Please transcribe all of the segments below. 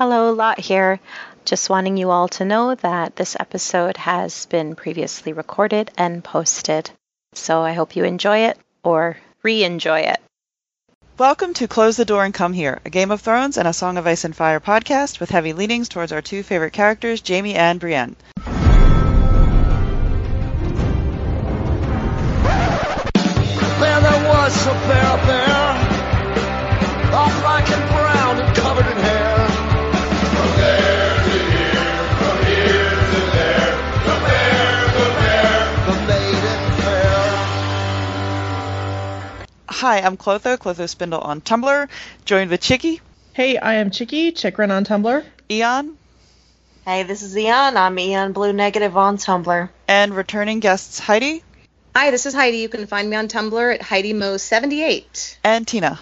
Hello, Lot here. Just wanting you all to know that this episode has been previously recorded and posted. So I hope you enjoy it or re enjoy it. Welcome to Close the Door and Come Here, a Game of Thrones and a Song of Ice and Fire podcast with heavy leanings towards our two favorite characters, Jaime and Brienne. There, there was a bear there, Hi, I'm Clotho, Clotho Spindle on Tumblr, joined with Chicky, Hey, I am Chicky, Chikrin on Tumblr. Eon, Hey, this is Eon. I'm Eon Blue Negative on Tumblr. and returning guests Heidi Hi, this is Heidi. You can find me on Tumblr at HeidiMo78. and Tina.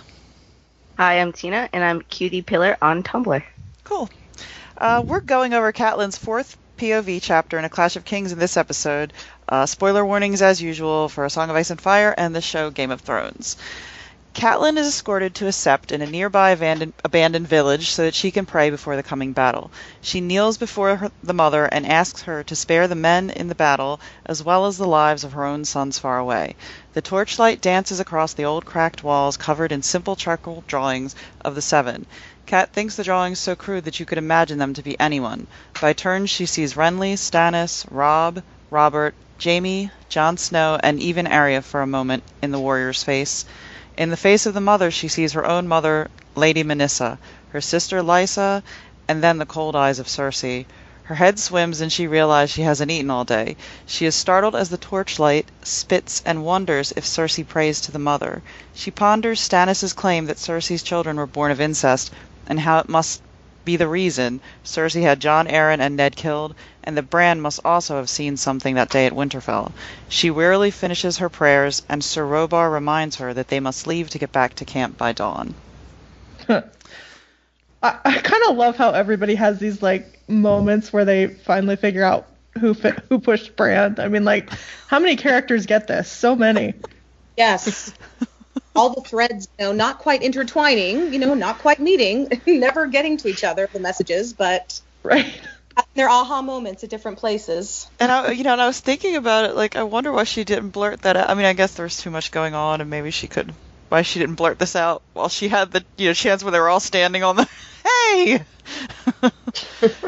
Hi, I'm Tina, and I'm Cutie Pillar on Tumblr. Cool. Uh, we're going over Catelyn's fourth POV chapter in A Clash of Kings in this episode. Uh, spoiler warnings as usual for A Song of Ice and Fire and the show Game of Thrones. Catelyn is escorted to a sept in a nearby abandoned, abandoned village so that she can pray before the coming battle. She kneels before her, the mother and asks her to spare the men in the battle as well as the lives of her own sons far away. The torchlight dances across the old cracked walls covered in simple charcoal drawings of the Seven. Kat thinks the drawings so crude that you could imagine them to be anyone. By turns, she sees Renly, Stannis, Robb, Robert, Jaime, Jon Snow, and even Arya for a moment in the warrior's face. In the face of the mother, she sees her own mother, Lady Minisa, her sister Lysa, and then the cold eyes of Cersei. Her head swims and she realizes she hasn't eaten all day. She is startled as the torchlight spits and wonders if Cersei prays to the mother. She ponders Stannis' claim that Cersei's children were born of incest and how it must be the reason Cersei had Jon Arryn and Ned killed, and the Bran must also have seen something that day at Winterfell. She wearily finishes her prayers, and Sir Robar reminds her that they must leave to get back to camp by dawn. I, I kind of love how everybody has these like moments where they finally figure out who fi- who pushed Bran. I mean, like, how many characters get this? So many. Yes. All the threads, you know, not quite intertwining, you know, not quite meeting, never getting to each other, the messages, but Right. they're aha moments at different places. And I, you know, and I was thinking about it, like, I wonder why she didn't blurt that out. I mean, I guess there was too much going on, and maybe she could. Why she didn't blurt this out while she had the, you know, chance where they were all standing on the. Hey.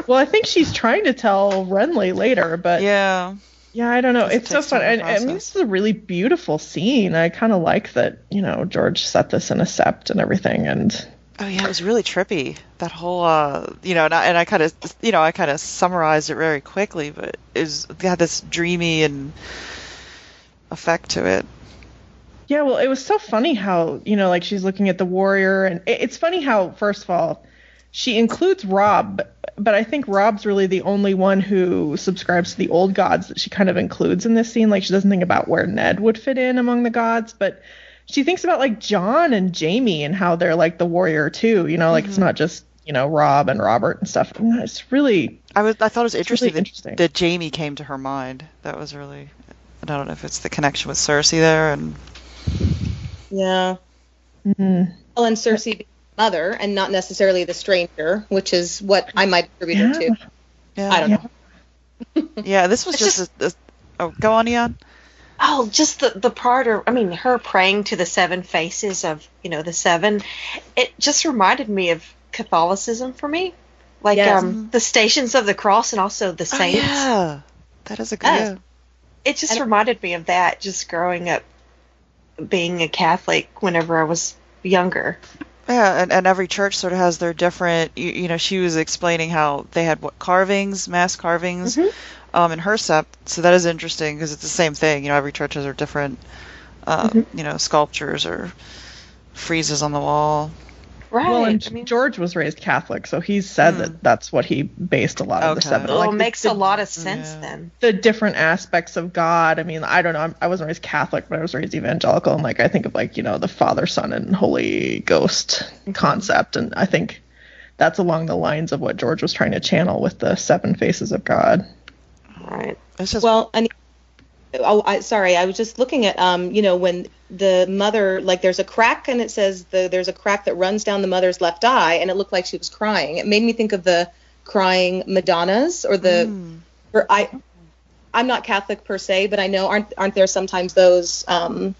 Well, I think she's trying to tell Renly later, but yeah, yeah. I don't know. It's so fun. And, I mean, this is a really beautiful scene. I kind of like that, you know, George set this in a sept and everything. And Oh yeah, it was really trippy. That whole, uh, you know, and I, and I kind of, you know, I kind of summarized it very quickly, but it was it had this dreamy and effect to it. Yeah, well, it was so funny how, you know, like she's looking at the warrior, and it- it's funny how, first of all, she includes Robb, but I think Robb's really the only one who subscribes to the old gods that she kind of includes in this scene. Like, she doesn't think about where Ned would fit in among the gods, but she thinks about, like, Jon and Jaime and how they're, like, the warrior, too. You know, like, it's not just, you know, Robb and Robert and stuff. You know, It's really, I was, I thought it was interesting, really that, interesting. that Jaime came to her mind. That was really, I don't know if it's the connection with Cersei there, and Yeah. mhm. Well, and Cersei being the mother and not necessarily the stranger, which is what I might attribute her Yeah. to. yeah, I don't Yeah. know. yeah. This was It's just, a, a, oh, go on, Eon. Oh, just the the part of I mean, her praying to the seven faces of you know the seven. It just reminded me of Catholicism for me, like Yes. um the Stations of the Cross and also the Oh, Saints. yeah, that is a good. Yes. yeah. It just And- reminded me of that. Just growing up, being a Catholic whenever I was younger. Yeah, and, and every church sort of has their different. You, you know, she was explaining how they had what carvings, mass carvings, um, in her sept. So that is interesting because it's the same thing. You know, every church has their different, uh, you know, sculptures or friezes on the wall. Right. Well, and I mean, George was raised Catholic, so he said that hmm. that's what he based a lot of the seven. well, like it makes the, a lot of sense Yeah. then. the different aspects of God. I mean, I don't know. I'm, I wasn't raised Catholic, but I was raised evangelical, and like I think of like you know the Father, Son, and Holy Ghost mm-hmm. concept, and I think that's along the lines of what George was trying to channel with the seven faces of God. Right. It's just Well, and oh, I, sorry, I was just looking at, um, you know, when the mother, like, there's a crack and it says the there's a crack that runs down the mother's left eye, and it looked like she was crying. It made me think of the crying Madonnas or the, Mm. or I, I'm not Catholic per se, but I know aren't aren't there sometimes those um,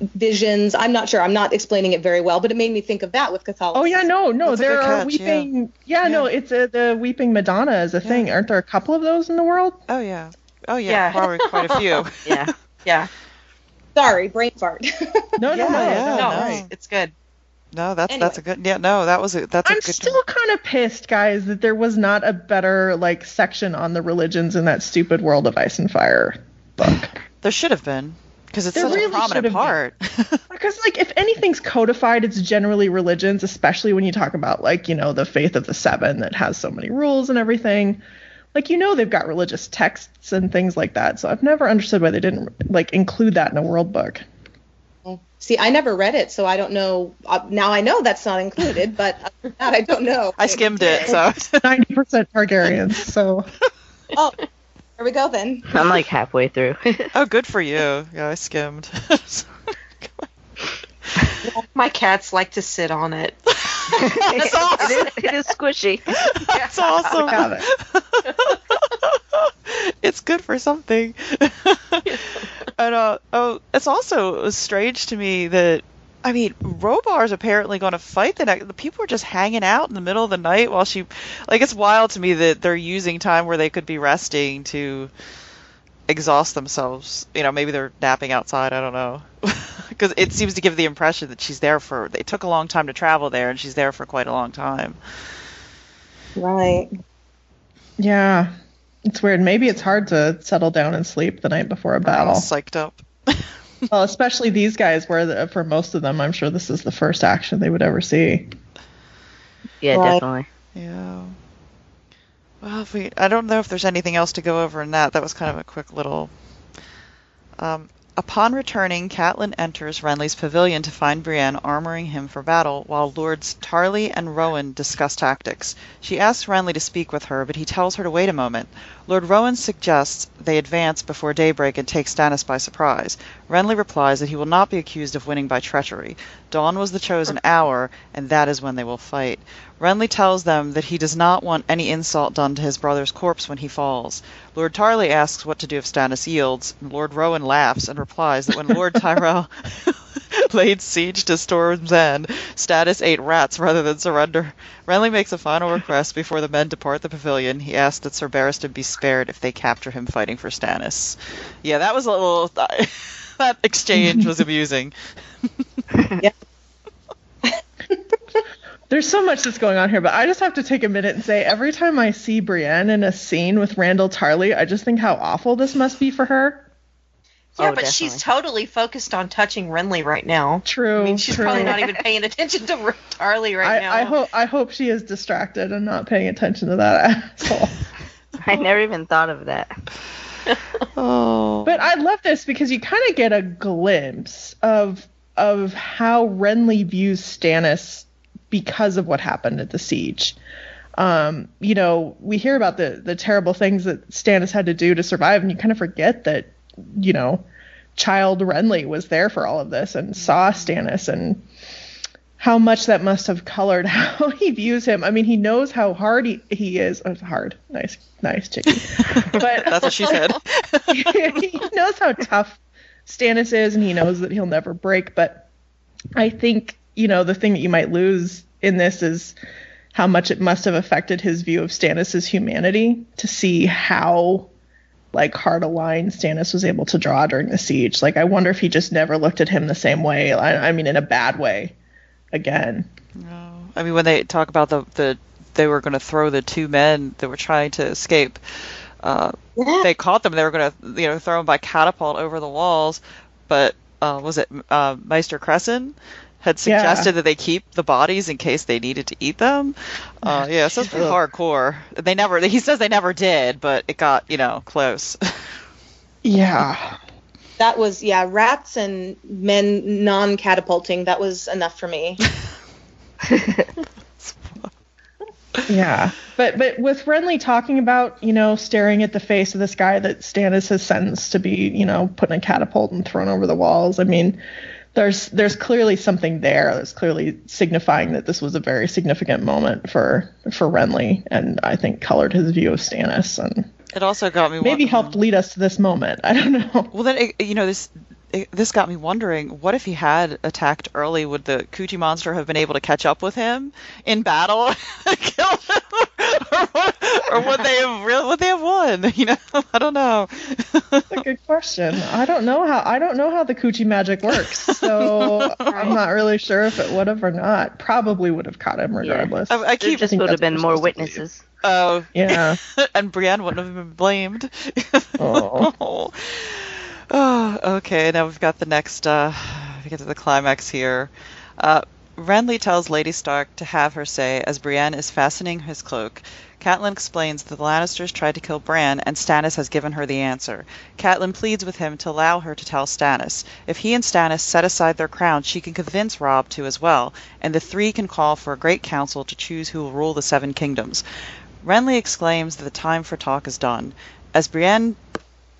visions? I'm not sure. I'm not explaining it very well, but it made me think of that with Catholicism. Oh yeah, no, no, That's there are catch, weeping. Yeah, no, Yeah. it's a, the weeping Madonna is a thing. Aren't there a couple of those in the world? Oh yeah. Oh yeah. Yeah. Probably quite a few. Yeah. Yeah. Sorry, brain fart. No, Yeah, no, no, yeah, no, no. no. it's good. No, that's Anyway. that's a good. Yeah, no, that was a that's I'm good. still kind of pissed, guys, that there was not a better like section on the religions in that stupid World of Ice and Fire book. There should have been because it's There such really a prominent part. Because like if anything's codified, it's generally religions, especially when you talk about like you know the faith of the seven that has so many rules and everything. Like you know they've got religious texts and things like that. So I've never understood why they didn't like include that in a world book. See, I never read it, so I don't know. Uh, now I know that's not included, but other that, I don't know. I skimmed it, so Ninety percent Targaryens. So Oh, there we go then. I'm like halfway through. oh, good for you. Yeah, I skimmed. My cats like to sit on it. That's awesome. it, is, it is squishy. That's awesome. got it. it's good for something. and uh, oh, it's also strange to me that I mean, Robar's apparently going to fight the next. The people are just hanging out in the middle of the night while she, like, it's wild to me that they're using time where they could be resting to exhaust themselves. You know, maybe they're napping outside. I don't know, because it seems to give the impression that she's there for. It took a long time to travel there, and she's there for quite a long time. Right. Yeah. It's weird. Maybe it's hard to settle down and sleep the night before a All battle. psyched up. Well, especially these guys, where the, for most of them, I'm sure this is the first action they would ever see. Yeah, Right. definitely. Yeah. Well, if we, I don't know if there's anything else to go over in that. That was kind of a quick little. Um, upon returning, Catelyn enters Renly's pavilion to find Brienne armoring him for battle, while Lords Tarly and Rowan discuss tactics. She asks Renly to speak with her, but he tells her to wait a moment. Lord Rowan suggests they advance before daybreak and take Stannis by surprise. Renly replies that he will not be accused of winning by treachery. Dawn was the chosen hour, and that is when they will fight. Renly tells them that he does not want any insult done to his brother's corpse when he falls. Lord Tarly asks what to do if Stannis yields. Lord Rowan laughs and replies that when Lord Tyrell laid siege to Storm's End, Stannis ate rats rather than surrender. Renly makes a final request before the men depart the pavilion. He asks that Sir Barristan be spared if they capture him fighting for Stannis. Yeah, that was a little. that exchange was amusing. yeah. There's so much that's going on here, but I just have to take a minute and say every time I see Brienne in a scene with Randyll Tarly, I just think how awful this must be for her. Yeah, Oh, but she's totally focused on touching Renly right now. True. I mean, she's true. probably not even paying attention to R- Tarly right I, now. I hope I hope she is distracted and not paying attention to that asshole. I never even thought of that. Oh. But I love this because you kind of get a glimpse of of how Renly views Stannis because of what happened at the siege. Um, you know, we hear about the the terrible things that Stannis had to do to survive, and you kind of forget that, you know, child Renly was there for all of this and saw Stannis and how much that must have colored how he views him. I mean, he knows how hard he, he is. Oh, hard. Nice, nice, Chicky. But That's what she said. he knows how tough Stannis is, and he knows that he'll never break. But I think you know the thing that you might lose in this is how much it must have affected his view of Stannis's humanity to see how like hard a line Stannis was able to draw during the siege. Like I wonder if he just never looked at him the same way. I, I mean, in a bad way. Again, No. I mean, when they talk about the the they were going to throw the two men that were trying to escape. Uh, Yeah. they caught them. They were going to you know throw them by catapult over the walls, but uh, was it uh, Maester Cressen had Yeah. suggested that they keep the bodies in case they needed to eat them. Uh, yeah, so it's pretty hardcore. They never. He says they never did, but it got you know close. yeah. That was yeah, rats and men non-catapulting. That was enough for me. Yeah, but but with Renly talking about you know staring at the face of this guy that Stannis has sentenced to be you know put in a catapult and thrown over the walls. I mean, there's there's clearly something there. There's clearly signifying that this was a very significant moment for for Renly, and I think colored his view of Stannis and It also got me maybe helped lead us to this moment. I don't know. Well, then it, you know this. It, this got me wondering: what if he had attacked early? Would the Coochie monster have been able to catch up with him in battle and kill him, or, would- or would they have really? Would they have won? You know, I don't know. That's a good question. I don't know how I don't know how the coochie magic works, so I'm not really sure if it would have or not. Probably would have caught him regardless. I, I There keep. just would have been more supposed to believe. witnesses. Oh, Yeah. and Brienne wouldn't have been blamed. Oh. Oh, okay. Now we've got the next. Uh, we get to the climax here. Uh, Renly tells Lady Stark to have her say as Brienne is fastening his cloak. Catelyn explains that the Lannisters tried to kill Bran, and Stannis has given her the answer. Catelyn pleads with him to allow her to tell Stannis. If he and Stannis set aside their crowns, she can convince Robb to as well, and the three can call for a great council to choose who will rule the Seven Kingdoms. Renly exclaims that the time for talk is done. As Brienne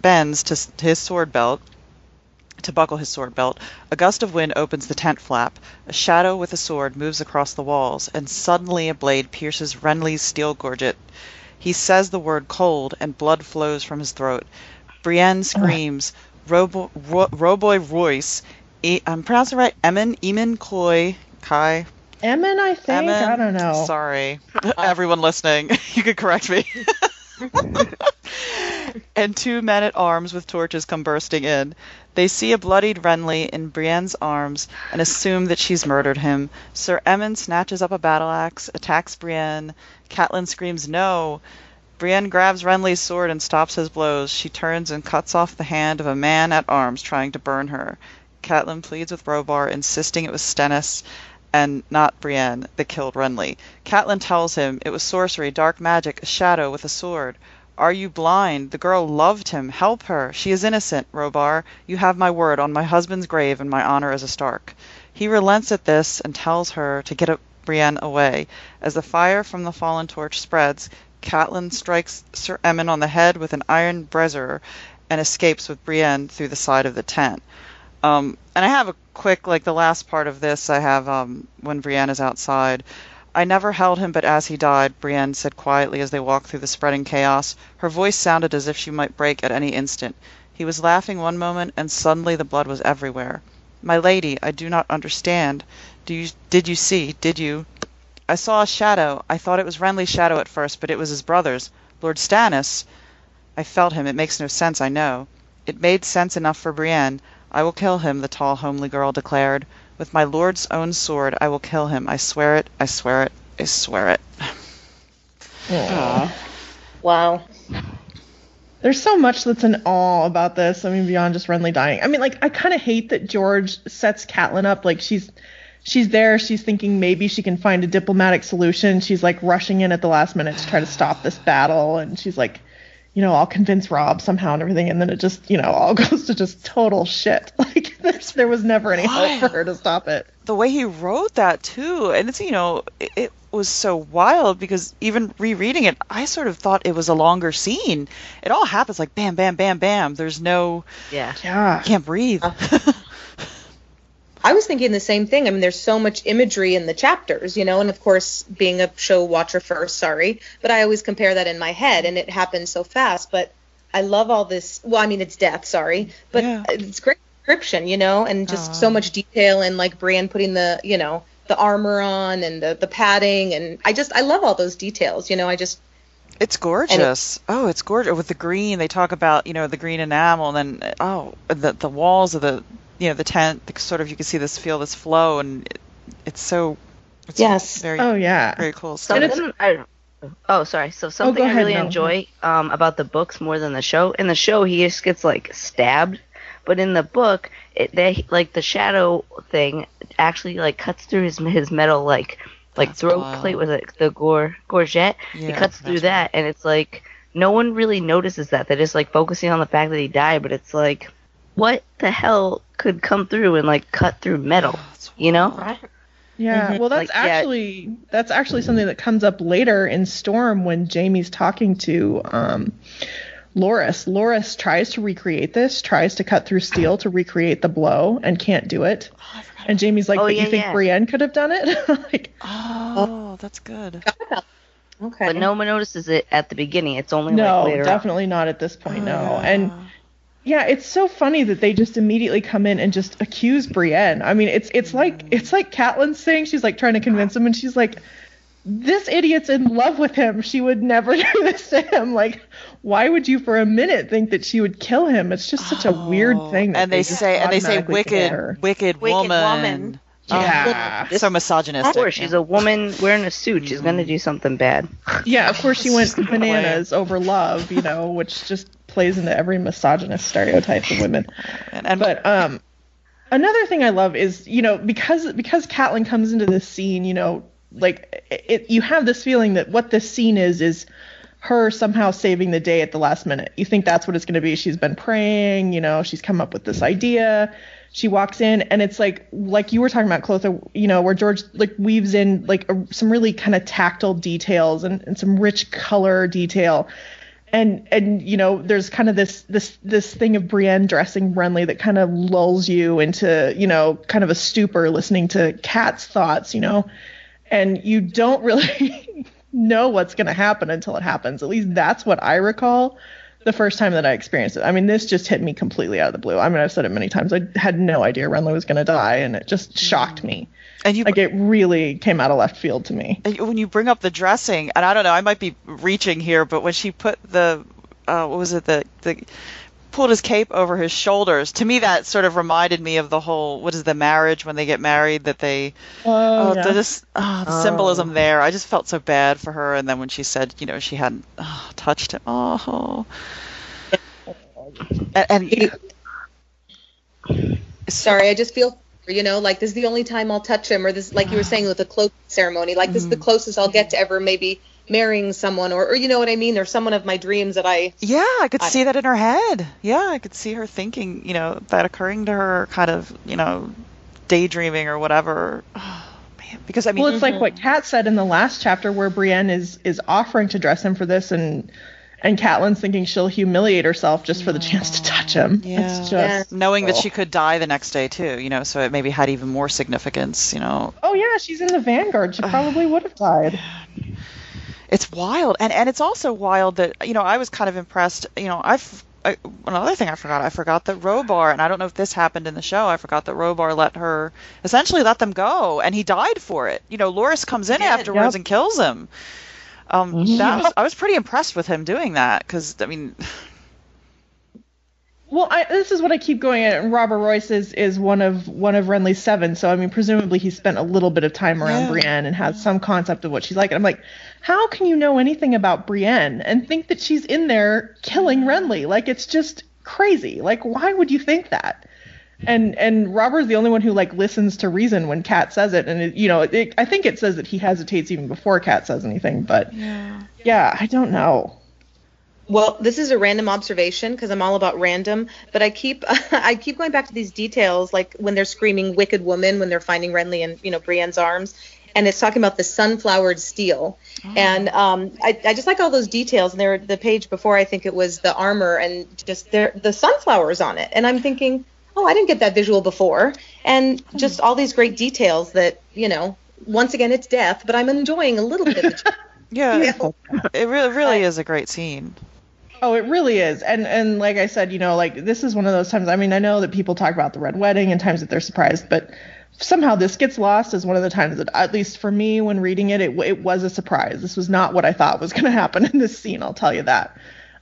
bends to his sword belt, to buckle his sword belt, a gust of wind opens the tent flap. A shadow with a sword moves across the walls, and suddenly a blade pierces Renly's steel gorget. He says the word cold, and blood flows from his throat. Brienne screams, Robo, Ro, Roboy Royce, e, I'm pronouncing it right, Emin, Emin Koi, Kai, Emin, I think. Emin. I don't know. Sorry, everyone listening, you could correct me. and two men at arms with torches come bursting in. They see a bloodied Renly in Brienne's arms and assume that she's murdered him. Sir Emmon snatches up a battle axe, attacks Brienne. Catelyn screams no. Brienne grabs Renly's sword and stops his blows. She turns and cuts off the hand of a man at arms trying to burn her. Catelyn pleads with Robar, insisting it was Stannis and not Brienne that killed Renly. Catelyn tells him it was sorcery, dark magic, a shadow with a sword. Are you blind? The girl loved him. Help her. She is innocent, Robar. You have my word on my husband's grave and my honor as a Stark. He relents at this and tells her to get Brienne away. As the fire from the fallen torch spreads, Catelyn strikes Sir Emmon on the head with an iron brazier and escapes with Brienne through the side of the tent. Um, and I have a quick, like the last part of this, I have um, when Brienne is outside. I never held him, but as he died, Brienne said quietly as they walked through the spreading chaos. Her voice sounded as if she might break at any instant. He was laughing one moment, and suddenly the blood was everywhere. My lady, I do not understand. Do you, did you see? Did you? I saw a shadow. I thought it was Renly's shadow at first, but it was his brother's. Lord Stannis. I felt him. It makes no sense, I know. It made sense enough for Brienne. I will kill him, the tall, homely girl declared. With my lord's own sword, I will kill him. I swear it, I swear it, I swear it. Aww. Wow. There's so much that's in awe about this. I mean, beyond just Renly dying. I mean, like, I kind of hate that George sets Catelyn up. Like, she's she's there. She's thinking maybe she can find a diplomatic solution. She's like rushing in at the last minute to try to stop this battle, and she's like, you know, I'll convince Robb somehow and everything. And then it just, you know, all goes to just total shit. Like, there's, there was never any hope for her to stop it. The way he wrote that too, and it's you know, it, it was so wild because even rereading it, I sort of thought it was a longer scene. It all happens like bam, bam, bam, bam. There's no, Yeah. Yeah. can't breathe. Uh, I was thinking the same thing. I mean, there's so much imagery in the chapters, you know, and of course, being a show watcher first, sorry, but I always compare that in my head, and it happens so fast. But I love all this. Well, I mean, it's death, sorry, but Yeah. it's great description, you know, and just so much detail, and like Brienne putting the, you know, the armor on and the the padding, and I just I love all those details, you know. I just It's gorgeous. oh, it's gorgeous with the green. They talk about you know the green enamel, and then oh the the walls of the you know the tent. The, sort of you can see this feel this flow, and it, it's so it's Yes. very Oh, yeah. very cool stuff. Something I, oh, sorry. So something I ahead, really Mel. enjoy um, about the books more than the show. In the show, he just gets like stabbed, but in the book, it, they like the shadow thing actually like cuts through his his metal like like That's throat wild. plate with like the gore gorget. Yeah, it cuts through that's that, and it's like no one really notices that. They're just like focusing on the fact that he died, but it's like, what the hell could come through and like cut through metal? You know? Right. Yeah, well, that's Like, yeah. actually that's actually something that comes up later in Storm when Jaime's talking to um, Loras. Loras tries to recreate this, tries to cut through steel to recreate the blow, and can't do it. Oh, and Jaime's like, Oh, "But yeah, you think yeah. Brienne could have done it?" like, Oh, that's good. Okay. But no one notices it at the beginning. It's only no, like later. on. definitely not at this point. No, ah. and yeah, it's so funny that they just immediately come in and just accuse Brienne. I mean, it's it's like it's like Catelyn's saying she's like trying to convince him, and she's like, "This idiot's in love with him. She would never do this to him. Like, why would you for a minute think that she would kill him? It's just such a weird thing." That Oh, and they just say and they say wicked wicked, Wicked woman. woman. Yeah. Oh, so misogynistic. Of course, she's a woman wearing a suit. She's gonna do something bad. Yeah, of course she went bananas over love, you know, which just plays into every misogynist stereotype of women. and, and But um, another thing I love is you know because because Catelyn comes into this scene, you know, like it, you have this feeling that what this scene is is her somehow saving the day at the last minute. You think that's what it's going to be. She's been praying, you know, she's come up with this idea. She walks in and it's like like you were talking about Clotho, you know, where George like weaves in like a, some really kind of tactile details and, and some rich color detail and and you know there's kind of this this this thing of Brienne dressing Renly that kind of lulls you into you know kind of a stupor listening to Kat's thoughts you know and you don't really know what's going to happen until it happens. At least that's what I recall the first time that I experienced it. I mean this just hit me completely out of the blue. I mean I've said it many times. I had no idea Renly was going to die and it just shocked me. And you like it really came out of left field to me. And when you bring up the dressing, and I don't know, I might be reaching here, but when she put the, uh, what was it, the the pulled his cape over his shoulders, to me that sort of reminded me of the whole, what is the marriage when they get married that they, oh, oh, the, this, ah, oh, the symbolism there. I just felt so bad for her, and then when she said, you know, she hadn't oh, touched him, oh, and, and Sorry, I just feel, you know, like this is the only time I'll touch him, or this, like you were ah. saying with the cloak ceremony, like this is the mm. closest I'll get to ever maybe marrying someone, or, or you know what I mean, or someone of my dreams that I. Yeah, I could I- see that in her head. Yeah, I could see her thinking, you know, that occurring to her, kind of, you know, daydreaming or whatever. Oh, man. Because I mean, Well, it's like mm-hmm. what Kat said in the last chapter, where Brienne is is offering to dress him for this, and and Catelyn's thinking she'll humiliate herself just for the chance to touch him. Yeah. It's just knowing that she could die the next day too, you know, so it maybe had even more significance, you know. Oh yeah, she's in the Vanguard. She probably would have died. It's wild, and and it's also wild that you know I was kind of impressed. You know, I've I, another thing I forgot. I forgot that Robar, and I don't know if this happened in the show. I forgot that Robar let her essentially let them go, and he died for it. You know, Loras comes in afterwards Yep. and kills him. Um, that was, I was pretty impressed with him doing that because I mean, Well, I, this is what I keep going at. And Robert Royce is, is one of one of Renly's seven, so I mean, presumably he spent a little bit of time around Yeah. Brienne and has some concept of what she's like. And I'm like, how can you know anything about Brienne and think that she's in there killing mm. Renly? Like, it's just crazy. Like, why would you think that? And and Robert's the only one who like listens to reason when Kat says it, and it, you know, it, I think it says that he hesitates even before Kat says anything. But yeah, I don't know. Well, this is a random observation because I'm all about random, but I keep I keep going back to these details, like when they're screaming "wicked woman" when they're finding Renly in you know Brienne's arms, and it's talking about the sunflowered steel, and um, I, I just like all those details. And there, the page before, I think it was the armor and just there the sunflowers on it, and I'm thinking, oh, I didn't get that visual before, and just all these great details that you know. Once again, it's death, but I'm enjoying a little bit of the yeah, detail. it really really is a great scene. Oh, it really is. And and like I said, you know, like this is one of those times. I mean, I know that people talk about the red wedding and times that they're surprised, but somehow this gets lost as one of the times that, at least for me, when reading it, it, it was a surprise. This was not what I thought was going to happen in this scene. I'll tell you that.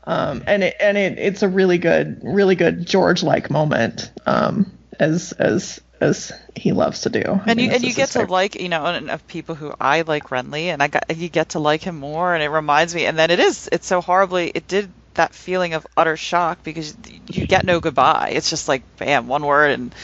Um, and it and it it's a really good, really good George-like moment, um, as as as he loves to do. And you and you get his to favorite. like you know and of people who I like Renly and I got you get to like him more and it reminds me and then it is it's so horribly it did that feeling of utter shock because you get no goodbye it's just like bam one word and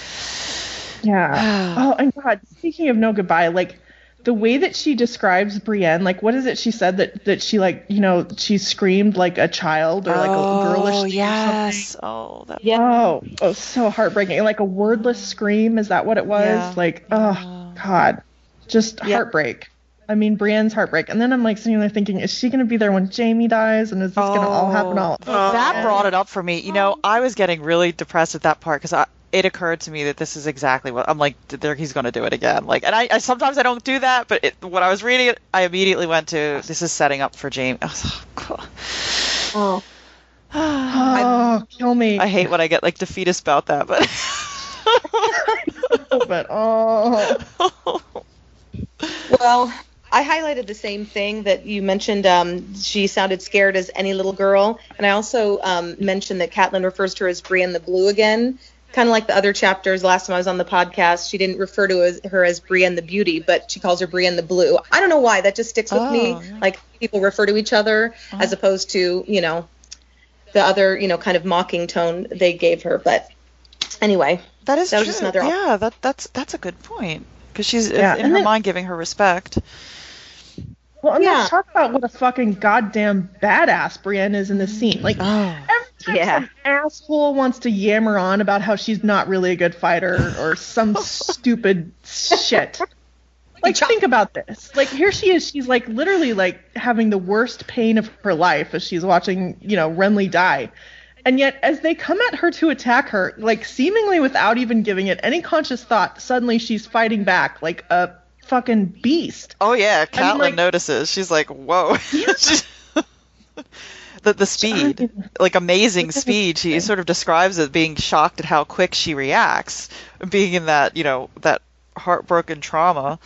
Yeah. oh, and God, speaking of no goodbye, like the way that she describes Brienne, like what is it she said that that she like, you know, she screamed like a child or like a oh, girlish oh or yes oh that Yeah. Oh, oh, so heartbreaking. Like a wordless scream, is that what it was? Yeah. Like, oh God. just Yeah. heartbreak. I mean, Brienne's heartbreak. And then I'm like sitting there thinking, is she going to be there when Jaime dies? And is this going to all happen oh. all? Oh, that Oh. brought it up for me. You know, I was getting really depressed at that part because it occurred to me that this is exactly what I'm like. There, he's going to do it again. Like, and I, I sometimes I don't do that, but it, when I was reading it, I immediately went to this is setting up for Jaime. Oh, Oh, kill me. I hate when I get like defeatist about that, but. but oh. Well, I highlighted the same thing that you mentioned. Um, she sounded scared as any little girl, and I also um, mentioned that Catelyn refers to her as Brienne the Blue again, kind of like the other chapters. Last time I was on the podcast, she didn't refer to as, her as Brienne the Beauty, but she calls her Brienne the Blue. I don't know why that just sticks with Oh, me. Like people refer to each other oh. as opposed to you know the other you know kind of mocking tone they gave her. But anyway, That is That true. just another op- yeah, that that's that's a good point because she's Yeah, in her then- mind giving her respect. Well, and Yeah. let's talk about what a fucking goddamn badass Brienne is in this scene. Like, Oh, every time Yeah. some asshole wants to yammer on about how she's not really a good fighter or some stupid shit. Like, think about this. Like, here she is. She's like literally like having the worst pain of her life as she's watching, you know, Renly die. And yet, as they come at her to attack her, like seemingly without even giving it any conscious thought, suddenly she's fighting back like a fucking beast. oh yeah. Catelyn like- notices. She's like, "Whoa." She's- the the speed, like amazing speed. She sort of describes it being shocked at how quick she reacts, being in that you know that heartbroken trauma.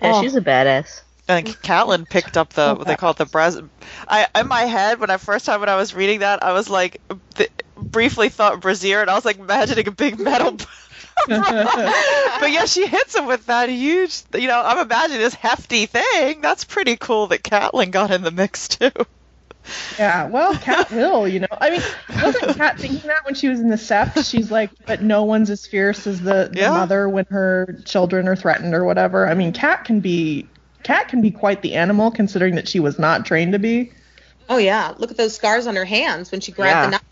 Yeah, Oh. she's a badass. And Catelyn picked up the what they call it the bres. I in my head when I first time when I was reading that I was like th- briefly thought brazier and I was like imagining a big metal. but yeah, she hits him with that huge. You know, I'm imagining this hefty thing. That's pretty cool that Catelyn got in the mix too. Yeah, well, Kat will, you know. I mean, wasn't Kat thinking that when she was in the sept? She's like, but no one's as fierce as the, the Yeah. mother when her children are threatened or whatever. I mean, Kat can be Kat can be quite the animal considering that she was not trained to be. oh yeah, look at those scars on her hands when she grabbed Yeah. the knife.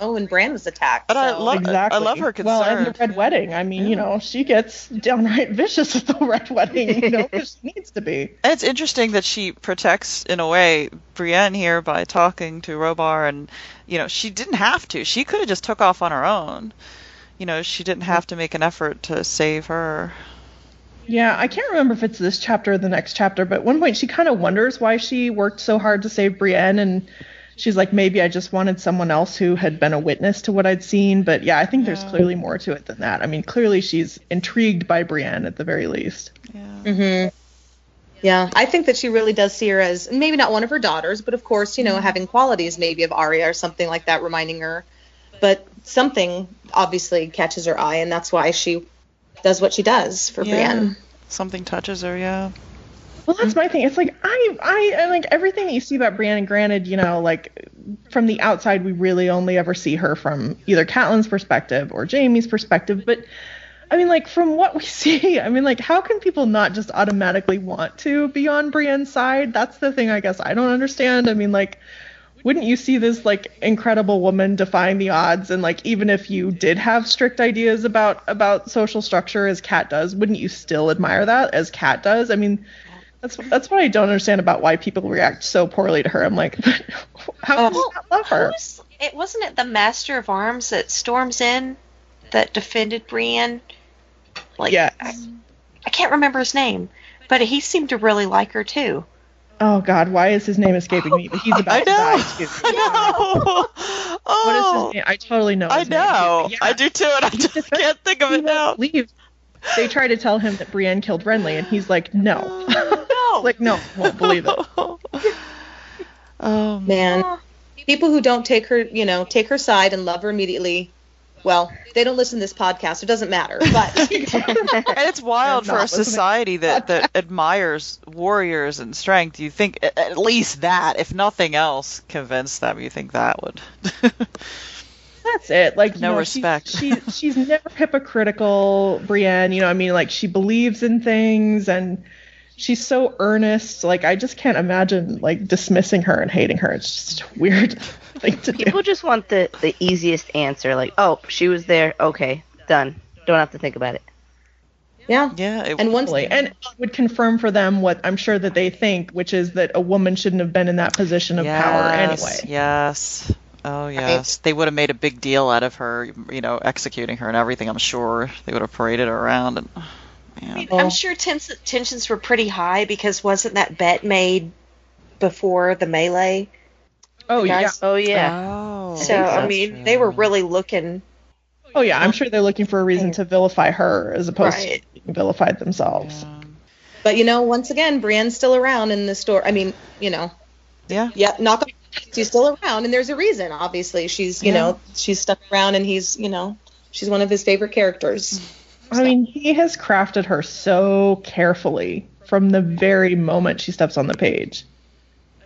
Oh, and Bran was attacked. And I love- Exactly. I love her concern. Well, and the red wedding. I mean, you know, she gets downright vicious at the red wedding, you know, because she needs to be. And it's interesting that she protects, in a way, Brienne here by talking to Robar, and you know she didn't have to. She could have just took off on her own. You know, she didn't have to make an effort to save her. Yeah, I can't remember if it's this chapter or the next chapter, but at one point she kind of wonders why she worked so hard to save Brienne, and she's like, maybe I just wanted someone else who had been a witness to what I'd seen. But yeah, I think there's clearly more to it than that. I mean, clearly she's intrigued by Brienne at the very least. Yeah. hmm Yeah, I think that she really does see her as maybe not one of her daughters, but of course, you know, having qualities maybe of Arya or something like that, reminding her. But something obviously catches her eye, and that's why she does what she does for Yeah. Brienne. Something touches her, yeah. Well, that's my thing. It's like I, I, I like everything that you see about Brienne. Granted, you know, like from the outside, we really only ever see her from either Catelyn's perspective or Jaime's perspective. But I mean, like from what we see, I mean, like how can people not just automatically want to be on Brienne's side? That's the thing I guess I don't understand. I mean, like wouldn't you see this like incredible woman defying the odds and like even if you did have strict ideas about about social structure as Kat does, wouldn't you still admire that as Kat does? I mean, that's that's what I don't understand about why people react so poorly to her. I'm like, how oh, can you not love her? Who's, it wasn't it the Master of Arms that storms in that defended Brienne? Like Yes. I, I can't remember his name, but he seemed to really like her too. Oh God, why is his name escaping me? But he's about to die too. I know. What is Oh, his name? I totally know. I know. too. I do too, and I just can't think of it now. leave. They try to tell him that Brienne killed Renly, and he's like, no. No. like, no, won't believe it. Oh, Man, people who don't take her, you know, take her side and love her immediately, well, they don't listen to this podcast. It doesn't matter. But and it's wild for a society that, that admires warriors and strength. You think at least that, if nothing else, convince them. You think that would. That's it. Like, you No know, respect. She, she, she's never hypocritical, Brienne. You know, I mean, like, she believes in things and she's so earnest. Like, I just can't imagine, like, dismissing her and hating her. It's just a weird thing to do. People just want the the easiest answer, like, oh, she was there, okay, done. Don't have to think about it. Yeah. Yeah. It, And once Totally. And it would confirm for them what I'm sure that they think, which is that a woman shouldn't have been in that position of power anyway. Yes. Oh yes. They would have made a big deal out of her, you know, executing her and everything. I'm sure they would have paraded her around. And I yeah. mean, I'm sure tens- tensions were pretty high because wasn't that bet made before the melee? Oh yeah. Oh yeah. Oh. so I that's mean, they were really looking. Oh yeah. I'm sure they're looking for a reason to vilify her as opposed Right. to being vilified themselves. Yeah. But you know, once again, Brienne's still around in the store. I mean, you know, Yeah. yeah, knock on she's still around, and there's a reason. Obviously, she's you Yeah. know she's stuck around, and he's you know she's one of his favorite characters. I mean, he has crafted her so carefully from the very moment she steps on the page.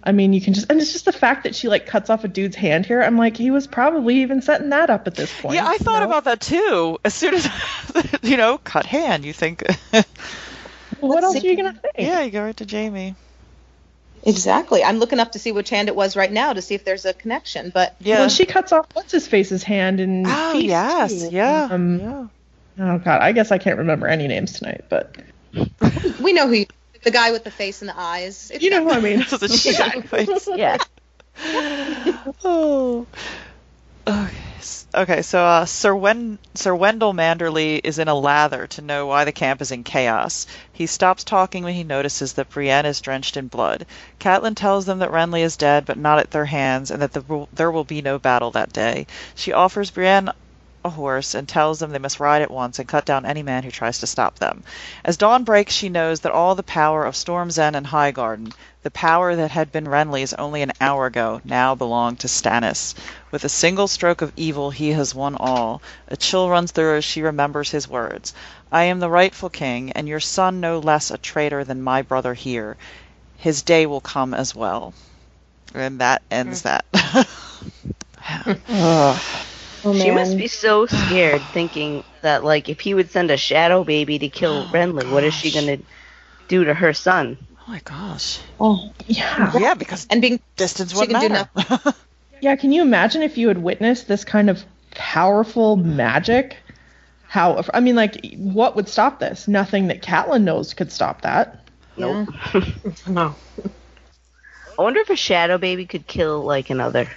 I mean, you can just, and it's just the fact that she like cuts off a dude's hand here. I'm like, he was probably even setting that up at this point. Yeah, I you thought know? about that too. As soon as you know, cut hand, you think, What else are you gonna think? yeah, you go right to Jaime. Exactly. I'm looking up to see which hand it was right now to see if there's a connection. But Yeah. When she cuts off what's his face's hand in oh yes, too. yeah, Um, yeah. Oh god, I guess I can't remember any names tonight, but we know who the guy with the face and the eyes. It's you know who I mean. This is a face. Yeah. oh. Okay. Okay, so uh, Sir Wen- Sir Wendell Manderly is in a lather to know why the camp is in chaos. He stops talking when he notices that Brienne is drenched in blood. Catelyn tells them that Renly is dead, but not at their hands, and that the, there will be no battle that day. She offers Brienne a horse and tells them they must ride at once and cut down any man who tries to stop them. As dawn breaks, she knows that all the power of Storm's End and Highgarden, the power that had been Renly's only an hour ago, now belonged to Stannis. With a single stroke of evil, he has won all. A chill runs through her as she remembers his words. I am the rightful king, and your son no less a traitor than my brother here. His day will come as well. And that ends mm. that. Ugh. Oh, She must be so scared, thinking that like if he would send a shadow baby to kill oh, Renly, what is she gonna do to her son? Oh my gosh. Oh. yeah. Yeah, because And being distance She wouldn't can do matter. Yeah, can you imagine if you had witnessed this kind of powerful magic? How I mean, like, what would stop this? Nothing that Catelyn knows could stop that. Nope. No. I wonder if a shadow baby could kill like another.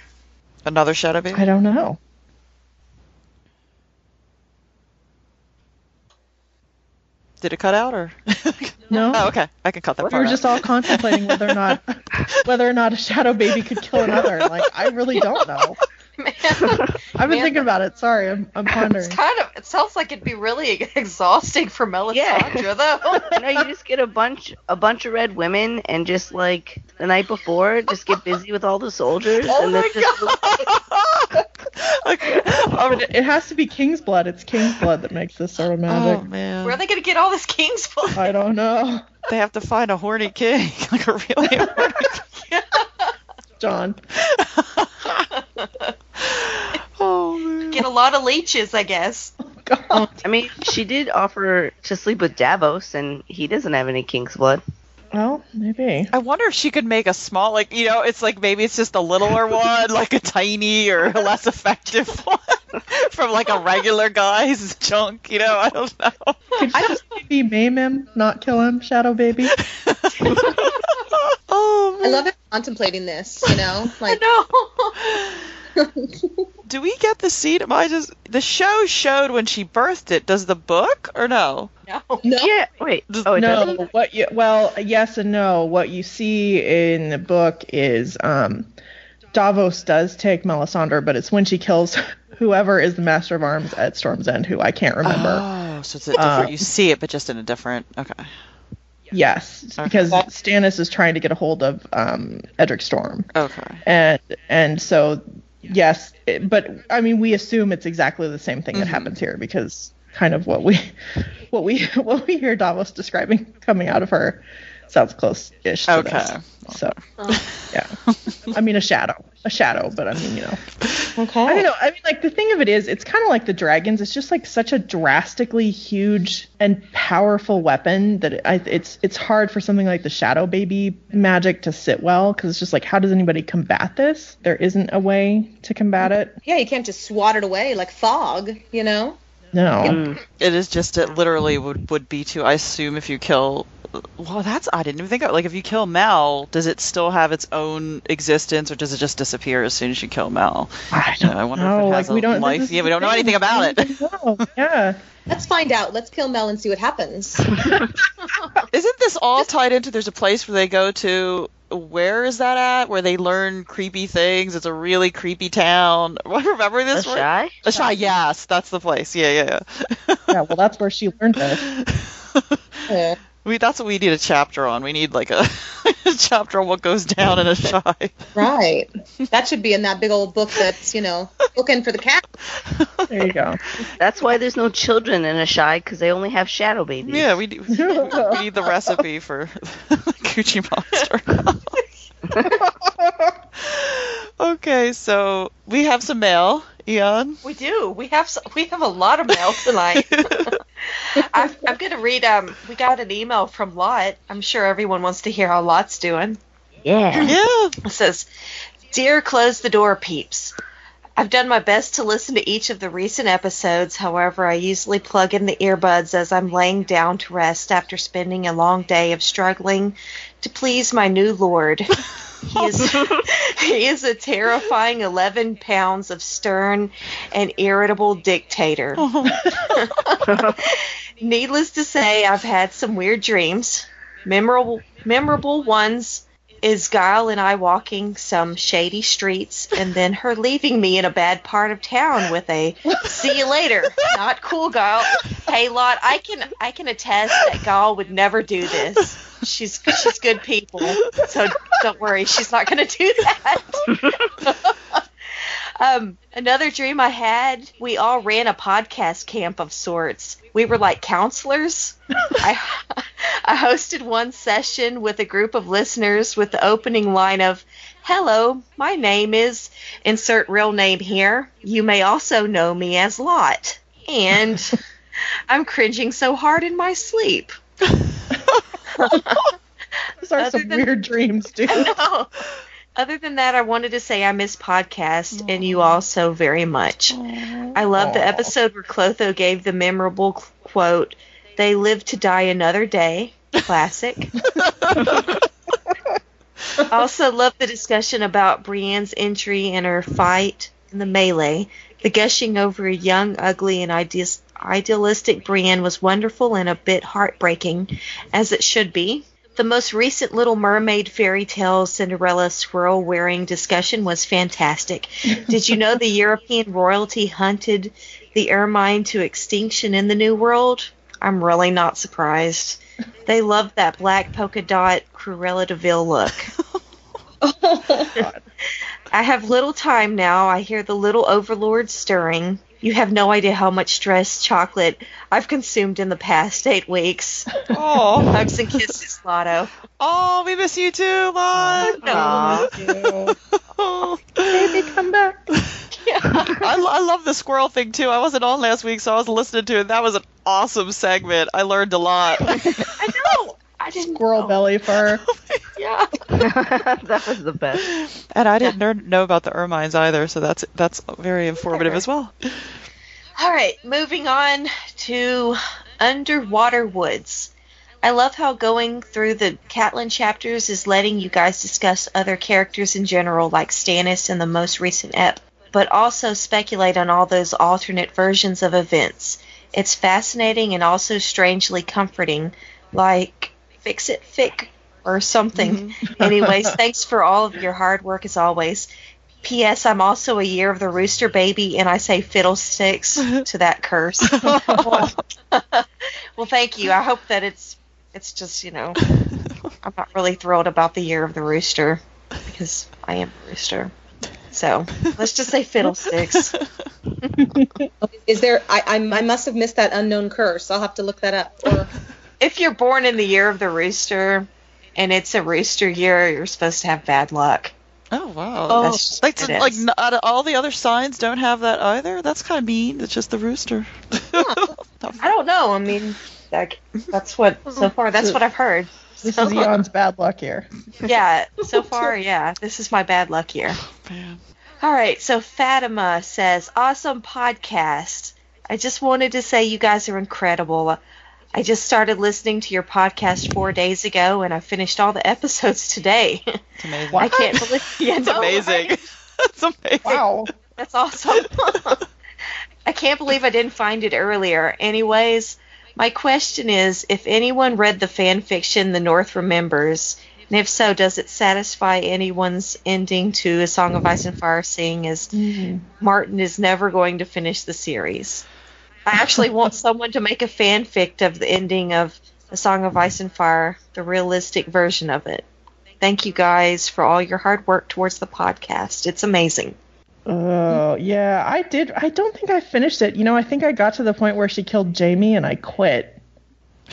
Another shadow baby? I don't know. Did it cut out or? No. Oh, okay. I can cut that We were out. just all contemplating whether or not whether or not a shadow baby could kill another. Like, I really don't know. Man, I've been Man. thinking about it. Sorry, I'm, I'm it's kind of. It sounds like it'd be really exhausting for Melisandre, though. no, you just get a bunch a bunch of red women and just like the night before, just get busy with all the soldiers Oh and my then just okay. Oh, but it, it has to be king's blood. It's king's blood that makes this sort of Oh magic. man. Where are they gonna get all this king's blood? I don't know, They have to find a horny king, like a really horny. John. Oh man. Get a lot of leeches, I guess. Oh, God. I mean, she did offer to sleep with Davos and he doesn't have any king's blood. Well, maybe. I wonder if she could make a small, like you know, it's like maybe it's just a littler one, like a tiny or a less effective one from like a regular guy's junk. You know, I don't know. Could you just maybe maim him, not kill him, shadow baby? oh I love it contemplating this, you know? Like no. Do we get the scene? Am I just the show showed when she birthed it? Does the book or no? No. no. Yeah, wait. Oh, it no, doesn't? what you well, yes and no. What you see in the book is um, Davos does take Melisandre, but it's when she kills whoever is the master of arms at Storm's End, who I can't remember. Oh, so it's a different. Uh, you see it, but just in a different. Okay. yes, Okay. because Stannis is trying to get a hold of um, Edric Storm, Okay. and and so yes, it- but I mean we assume it's exactly the same thing that Mhm. happens here because kind of what we what we what we hear Davos describing coming out of her sounds close-ish Okay. this. So yeah, I mean a shadow, a shadow, but I mean you know. Okay. I don't know. I mean, like the thing of it is, it's kind of like the dragons. It's just like such a drastically huge and powerful weapon that it, I, it's it's hard for something like the shadow baby magic to sit well because it's just like, how does anybody combat this? There isn't a way to combat it. Yeah, you can't just swat it away like fog, you know? No. Mm. It is just it literally would would be to I assume if you kill well that's I didn't even think of like if you kill Mel, does it still have its own existence or does it just disappear as soon as you kill Mel? I don't I wonder if know. it has like, we don't, life. this Yeah, we don't know anything about it. No, yeah. Let's find out. Let's kill Mel and see what happens. Isn't this all tied into there's a place where they go to where is that at? Where they learn creepy things. It's a really creepy town. Remember this? one? shy? The shy, yes, that's the place. Yeah, yeah, yeah. Yeah, well, that's where she learned it. Yeah. We that's what we need a chapter on. We need like a, a chapter on what goes down in Asshai. Right. That should be in that big old book that's, you know, looking for the cat. There you go. That's why there's no children in Asshai because they only have shadow babies. Yeah, we, do, we need the recipe for Coochie Monster. okay, so we have some mail, Eon. We do. We have s- we have a lot of mail tonight. I, I'm going to read. Um, we got an email from Lot. I'm sure everyone wants to hear how Lot's doing. Yeah. Yeah. It says, "Dear close the door peeps." I've done my best to listen to each of the recent episodes. However, I usually plug in the earbuds as I'm laying down to rest after spending a long day of struggling to please my new lord. He is, he is a terrifying 11 pounds of stern and irritable dictator. Oh. Needless to say, I've had some weird dreams. Memorable, memorable ones is Guile and I walking some shady streets, and then her leaving me in a bad part of town with a "see you later." Not cool, Guile. Hey, Lot, I can I can attest that Guile would never do this. She's she's good people, so don't worry, she's not going to do that. Um, another dream I had, we all ran a podcast camp of sorts. We were like counselors. I, I hosted one session with a group of listeners with the opening line of, Hello, my name is, insert real name here. You may also know me as Lot. And I'm cringing so hard in my sleep. Those are Other some than- weird dreams, dude. Other than that, I wanted to say I miss podcast and you all so very much. I love the episode where Clotho gave the memorable quote, They live to die another day. Classic. Also love the discussion about Brienne's entry and her fight in the melee. The gushing over a young, ugly, and ideas- idealistic Brienne was wonderful and a bit heartbreaking, as it should be. The most recent Little Mermaid fairy tale Cinderella squirrel wearing discussion was fantastic. Did you know the European royalty hunted the ermine to extinction in the New World? I'm really not surprised. They love that black polka dot Cruella de Vil look. I have little time now. I hear the little overlord stirring. You have no idea how much stress chocolate I've consumed in the past eight weeks. Oh, Hugs and kisses, Lotto. oh, we miss you too, Lon. Aw. Oh. Baby, come back. I, I love the squirrel thing too. I wasn't on last week, so I was listening to it. That was an awesome segment. I learned a lot. I know. I didn't Squirrel know. belly fur. Yeah. that was the best. and I didn't learn, know about the ermines either, so that's that's very informative as well. All right, moving on to Underwater Woods. I love how going through the Catelyn chapters is letting you guys discuss other characters in general, like Stannis in the most recent ep, but also speculate on all those alternate versions of events. It's fascinating and also strangely comforting, like fix it, fic, or something. Mm-hmm. Anyways, thanks for all of your hard work as always. P.S. I'm also a year of the rooster baby, and I say fiddlesticks to that curse. well, well, thank you. I hope that it's it's just you know I'm not really thrilled about the year of the rooster because I am a rooster. So let's just say fiddlesticks. Is there? I, I I must have missed that unknown curse. I'll have to look that up. Or If you're born in the year of the rooster and it's a rooster year, you're supposed to have bad luck. Oh wow! Oh. That's just like what it like is. n- uh, all the other signs don't have that either. That's kind of mean. It's just the rooster. I don't know. I mean, that, that's what so far. That's what I've heard. This is Eon's bad luck here. yeah, so far, yeah. This is my bad luck year. Oh, man. All right, so Fatima says, awesome podcast. I just wanted to say you guys are incredible. I just started listening to your podcast four days ago, and I finished all the episodes today. It's amazing. I can't believe yeah, It's oh, no, amazing. right? It's amazing. Wow. That's awesome. I can't believe I didn't find it earlier. Anyways, my question is if anyone read the fan fiction The North Remembers, and if so, does it satisfy anyone's ending to A Song of Ice and Fire, seeing as mm-hmm. Martin is never going to finish the series? I actually want someone to make a fanfic of the ending of A Song of Ice and Fire, the realistic version of it. Thank you guys for all your hard work towards the podcast. It's amazing. Oh yeah, I did. I don't think I finished it. You know, I think I got to the point where she killed Jaime, and I quit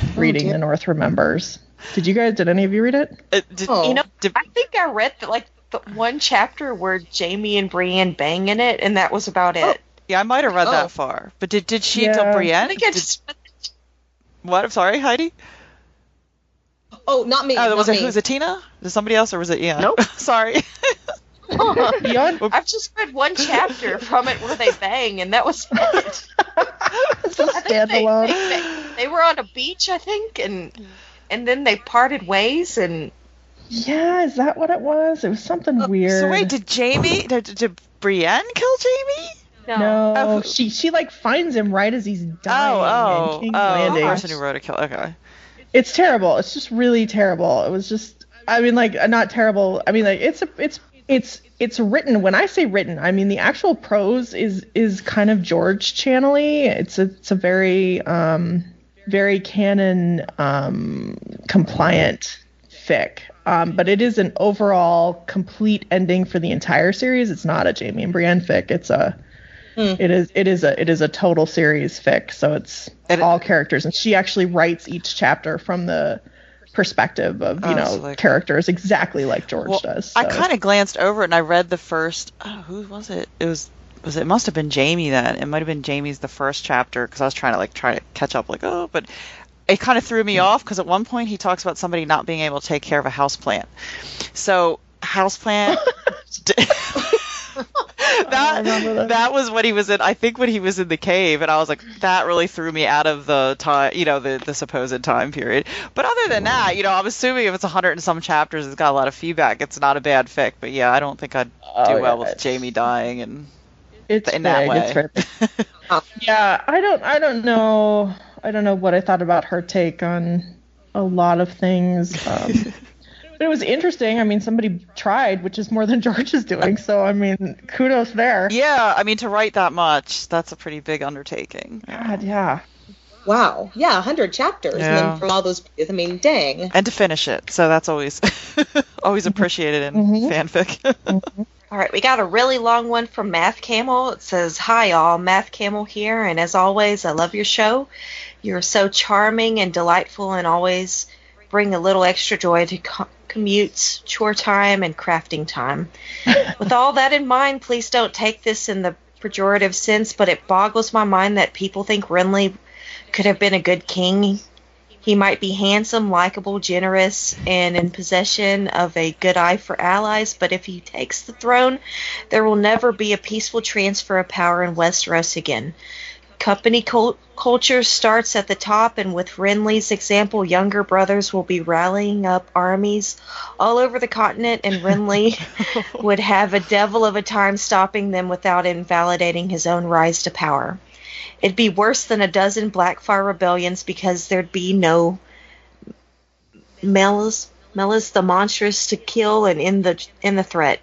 oh, reading dear. The North Remembers. Did you guys? Did any of you read it? It- did- Oh. You know, did- I think I read the, like the one chapter where Jaime and Brienne bang in it, and that was about oh. it. yeah, I might have read Oh. that far. But did did she Yeah. kill I Brienne? think I Did- just what? I'm sorry, Heidi. Oh, not me. Oh, not was it me. was it Tina? Was it somebody else or was it Ian? Nope. sorry. Beyond I've just read one chapter from it where they bang, and that was it. it's a I they, standalone. they, they, they were on a beach, I think, and and then they parted ways, and Yeah, is that what it was? It was something weird. So wait, did Jaime did, did Brienne kill Jaime? no. no, Oh. she she like finds him right as he's dying Oh, oh, in King's oh, the Landing. person who wrote a kill. Okay. It's terrible. It's just really terrible. It was just I mean like uh, not terrible. I mean like it's a it's it's it's written when I say written, I mean the actual prose is is kind of George channely. It's a, it's a very um very canon um compliant fic. Um, but it is an overall complete ending for the entire series. It's not a Jaime and Brienne fic. It's a it is it is a it is a total series fic. So it's And it- all characters, and she actually writes each chapter from the perspective of you Oh, know so like- characters exactly like George Well, does. I kind of glanced over it and I read the first. Oh, who was it? It was. Was it, it must have been Jaime then? It might have been Jaime's the first chapter because I was trying to like try to catch up. Like oh, but it kind of threw me off because at one point he talks about somebody not being able to take care of a houseplant. So houseplant. that remember that. that was when he was in. I think when he was in the cave, and I was like, that really threw me out of the time, you know, the the supposed time period. But other than that, you know, I'm assuming if it's a hundred and some chapters, it's got a lot of feedback. It's not a bad fic, but yeah, I don't think I'd do Oh, yeah, well with Jaime dying and it's in that big, way. It's yeah, I don't I don't know I don't know what I thought about her take on a lot of things. Um, but it was interesting. I mean, somebody tried, which is more than George is doing. So I mean, kudos there. yeah, I mean, to write that much, that's a pretty big undertaking. God, yeah. Wow. Yeah, 100 chapters. And Yeah. then from all those, I mean, dang. And to finish it, so that's always always appreciated in Mhm. fanfic. All right, we got a really long one from Math Camel. It says, Hi, y'all. Math Camel here, and as always, I love your show. You're so charming and delightful and always bring a little extra joy to co- commutes, chore time, and crafting time. With all that in mind, please don't take this in the pejorative sense, but it boggles my mind that people think Renly could have been a good king. He might be handsome, likable, generous, and in possession of a good eye for allies, but if he takes the throne, there will never be a peaceful transfer of power in Westeros again. Company cul- culture starts at the top, and with Renly's example, younger brothers will be rallying up armies all over the continent, and Renly would have a devil of a time stopping them without invalidating his own rise to power. It'd be worse than a dozen Blackfire rebellions because there'd be no Maelys, Maelys the monstrous to kill and in the in the threat.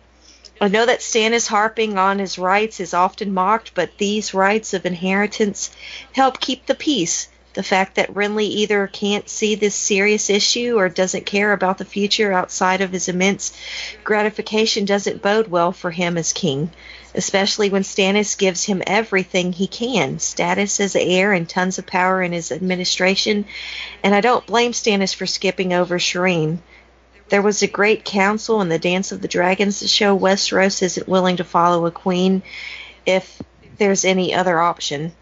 I know that Stannis harping on his rights is often mocked, but these rights of inheritance help keep the peace. The fact that Renly either can't see this serious issue or doesn't care about the future outside of his immense gratification doesn't bode well for him as king, especially when Stannis gives him everything he can status as heir and tons of power in his administration. And I don't blame Stannis for skipping over Shireen. There was a great council in the Dance of the Dragons to show Westeros isn't willing to follow a queen if there's any other option.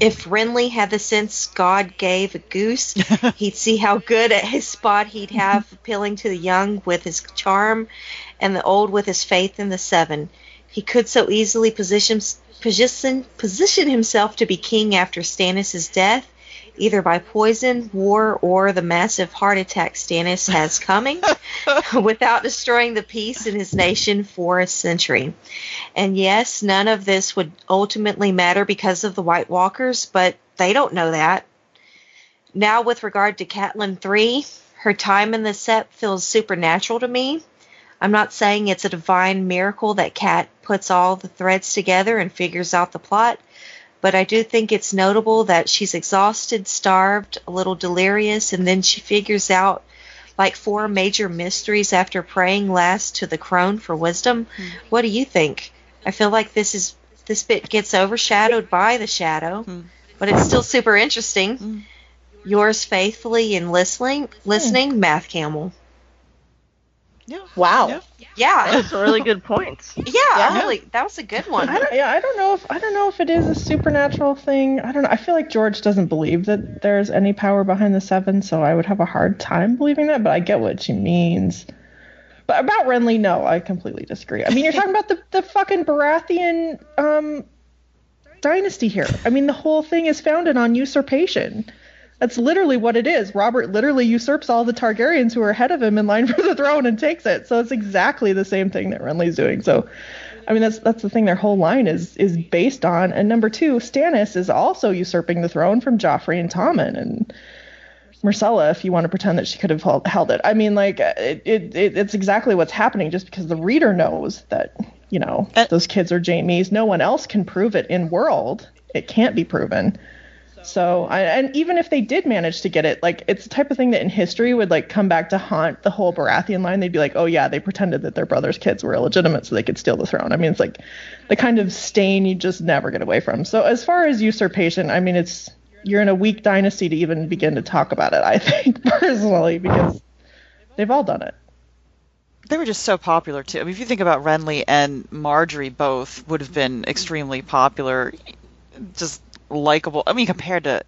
If Renly had the sense God gave a goose, he'd see how good at his spot he'd have appealing to the young with his charm and the old with his faith in the seven. He could so easily position position position himself to be king after Stannis' death, either by poison, war, or the massive heart attack Stannis has coming, without destroying the peace in his nation for a century. And yes, none of this would ultimately matter because of the White Walkers, but they don't know that. Now, with regard to Catelyn 3, her time in the sept feels supernatural to me. I'm not saying it's a divine miracle that Cat puts all the threads together and figures out the plot, but I do think it's notable that she's exhausted, starved, a little delirious, and then she figures out like four major mysteries after praying last to the crone for wisdom. Hmm. What do you think? I feel like this is this bit gets overshadowed by the shadow, Hmm. but it's still super interesting. Hmm. Yours faithfully and listening, listening, Math Camel. Yeah. Wow. Yeah. Yeah, That's really good points. yeah, Yeah. really, that was a good one. I don't, yeah, I don't know if I don't know if it is a supernatural thing. I don't know. I feel like George doesn't believe that there's any power behind the seven, so I would have a hard time believing that. But I get what she means. But about Renly, no, I completely disagree. I mean, you're talking about the the fucking Baratheon um dynasty here. I mean, the whole thing is founded on usurpation. That's literally what it is. Robert literally usurps all the Targaryens who are ahead of him in line for the throne and takes it. So it's exactly the same thing that Renly's doing. So, I mean, that's that's the thing. Their whole line is is based on. And number two, Stannis is also usurping the throne from Joffrey and Tommen and Myrcella, if you want to pretend that she could have held, it. I mean, like it, it, it it's exactly what's happening. Just because the reader knows that you know Uh, those kids are Jaime's, no one else can prove it in world. It can't be proven. So, I, and even if they did manage to get it, like it's the type of thing that in history would like come back to haunt the whole Baratheon line. They'd be like, oh yeah, they pretended that their brother's kids were illegitimate so they could steal the throne. I mean, it's like the kind of stain you just never get away from. So, as far as usurpation, I mean, it's you're in a weak dynasty to even begin to talk about it. I think personally because they've all done it. They were just so popular too. I mean, if you think about Renly and Margaery, both would have been extremely popular, just likable. I mean, compared to,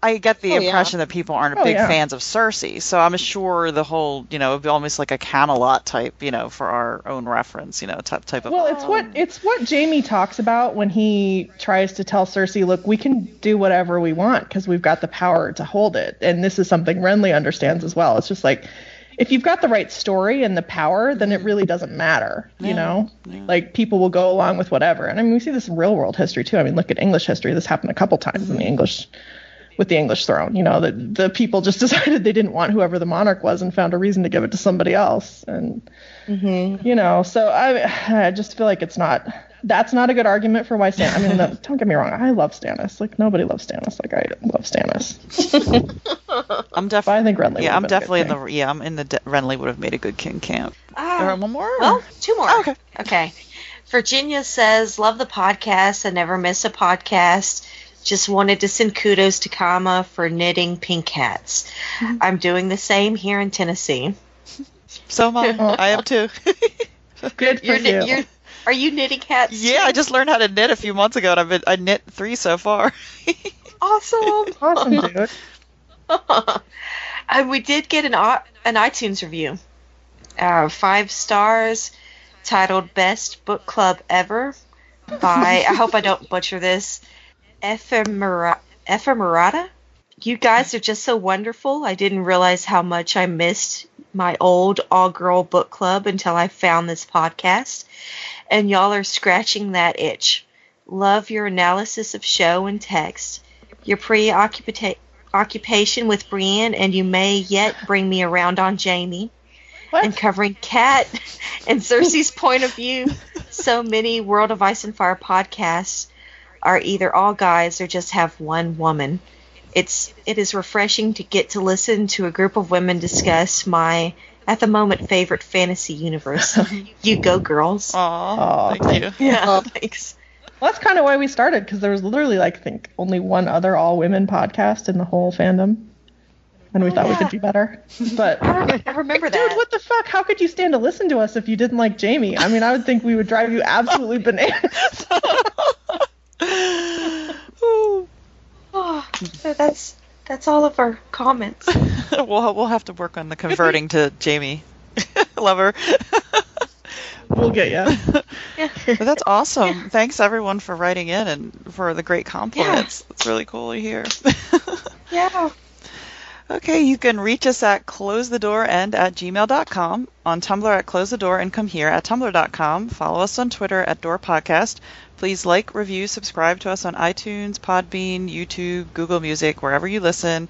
I get the Oh, yeah. impression that people aren't Oh, big yeah. fans of Cersei. So I'm sure the whole, you know, it'd be almost like a Camelot type, you know, for our own reference, you know, type type of. Well, it's what um, it's what Jaime talks about when he tries to tell Cersei, "Look, we can do whatever we want because we've got the power to hold it." And this is something Renly understands as well. It's just like if you've got the right story and the power, then it really doesn't matter, you Yeah, know? yeah. Like people will go along with whatever. And I mean, we see this in real world history too. I mean, look at English history. This happened a couple times in the mm-hmm. English with the English throne. You know, that the people just decided they didn't want whoever the monarch was and found a reason to give it to somebody else. And mm-hmm. you know, so I, I just feel like it's not. That's not a good argument for why Stan. I mean, no, don't get me wrong. I love Stannis. Like nobody loves Stannis. Like I love Stannis. I'm definitely. I think Renly. Yeah, I'm would've a definitely in good the. Yeah, I'm in the. De- Renly would have made a good king camp. Ah, Or one more. Well, two more. Oh, okay. Okay. Virginia says, Love the podcast. I never miss a podcast. Just wanted to send kudos to Kama for knitting pink hats. Mm-hmm. I'm doing the same here in Tennessee. So am I. I am too. Good for You're, you. kni- you're, are you knitting hats? yeah, I just learned how to knit a few months ago, and I've been I knit three so far. Awesome. awesome, dude. and we did get an an iTunes review, uh, five stars, titled "Best Book Club Ever" by I hope I don't butcher this, Ephemera Ephemerata. You guys are just so wonderful. I didn't realize how much I missed my old all girl book club until I found this podcast, and y'all are scratching that itch. Love your analysis of show and text. Your preoccupation with Brienne, and you may yet bring me around on Jaime. What? And covering Kat and Cersei's point of view. So many World of Ice and Fire podcasts are either all guys or just have one woman. It's it is refreshing to get to listen to a group of women discuss my at the moment favorite fantasy universe. you go girls. Aw, Aw, thank you. Yeah, thanks. Well, that's kind of why we started because there was literally like I think only one other all women podcast in the whole fandom, and we Oh, thought we could be better. But I rem- I remember that. dude, what the fuck? How could you stand to listen to us if you didn't like Jaime? I mean, I would think we would drive you absolutely bananas. Ooh. Oh, that's that's all of our comments. we'll we'll have to work on the converting to Jaime lover. we'll get you. But that's awesome. Thanks everyone for writing in and for the great compliments. It's really cool to hear. Yeah. Okay, you can reach us at closethedoorend at gmail.com, on Tumblr at close the door and come here at tumblr.com. Follow us on Twitter at Door Podcast. Please like, review, subscribe to us on iTunes, Podbean, YouTube, Google Music, wherever you listen.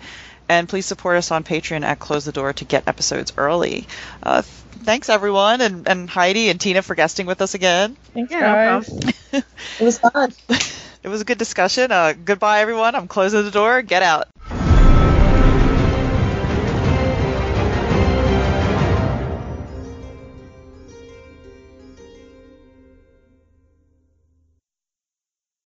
And please support us on Patreon at Close the Door to get episodes early. Uh, thanks everyone, and, and Heidi and Tina for guesting with us again. Thanks, Yeah, no guys. It was fun. It was a good discussion. Uh, goodbye everyone. I'm closing the door. Get out.